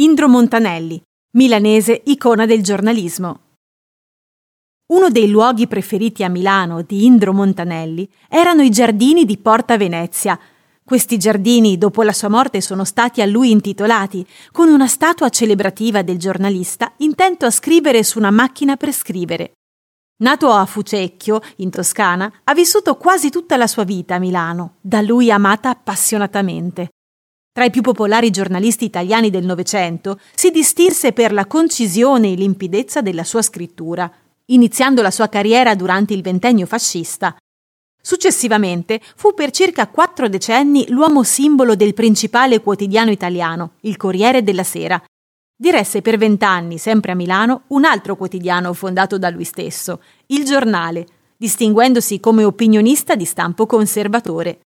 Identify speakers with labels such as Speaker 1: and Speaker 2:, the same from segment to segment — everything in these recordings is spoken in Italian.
Speaker 1: Indro Montanelli, milanese icona del giornalismo. Uno dei luoghi preferiti a Milano di Indro Montanelli erano i giardini di Porta Venezia. Questi giardini, dopo la sua morte, sono stati a lui intitolati, con una statua celebrativa del giornalista intento a scrivere su una macchina per scrivere. Nato a Fucecchio, in Toscana, ha vissuto quasi tutta la sua vita a Milano, da lui amata appassionatamente. Tra i più popolari giornalisti italiani del Novecento, si distinse per la concisione e limpidezza della sua scrittura, iniziando la sua carriera durante il ventennio fascista. Successivamente fu per circa quattro decenni l'uomo simbolo del principale quotidiano italiano, il Corriere della Sera. Diresse per vent'anni, sempre a Milano, un altro quotidiano fondato da lui stesso, Il Giornale, distinguendosi come opinionista di stampo conservatore.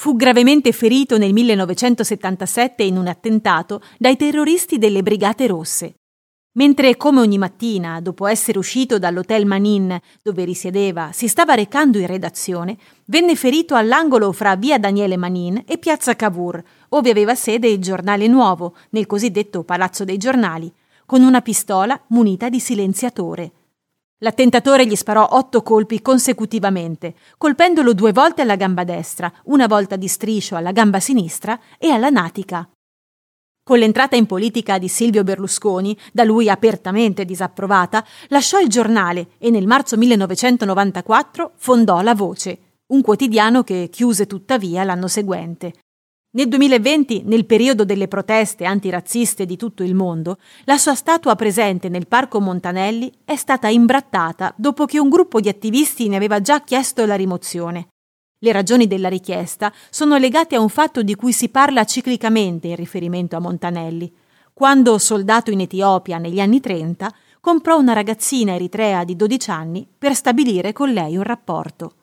Speaker 1: Fu gravemente ferito nel 1977 in un attentato dai terroristi delle Brigate Rosse. Mentre come ogni mattina, dopo essere uscito dall'hotel Manin dove risiedeva, si stava recando in redazione, venne ferito all'angolo fra via Daniele Manin e piazza Cavour, ove aveva sede il giornale nuovo, nel cosiddetto Palazzo dei Giornali, con una pistola munita di silenziatore. L'attentatore gli sparò otto colpi consecutivamente, colpendolo due volte alla gamba destra, una volta di striscio alla gamba sinistra e alla natica. Con l'entrata in politica di Silvio Berlusconi, da lui apertamente disapprovata, lasciò il giornale e nel marzo 1994 fondò La Voce, un quotidiano che chiuse tuttavia l'anno seguente. Nel 2020, nel periodo delle proteste antirazziste di tutto il mondo, la sua statua presente nel Parco Montanelli è stata imbrattata dopo che un gruppo di attivisti ne aveva già chiesto la rimozione. Le ragioni della richiesta sono legate a un fatto di cui si parla ciclicamente in riferimento a Montanelli. Quando, soldato in Etiopia negli anni 30, comprò una ragazzina eritrea di 12 anni per stabilire con lei un rapporto.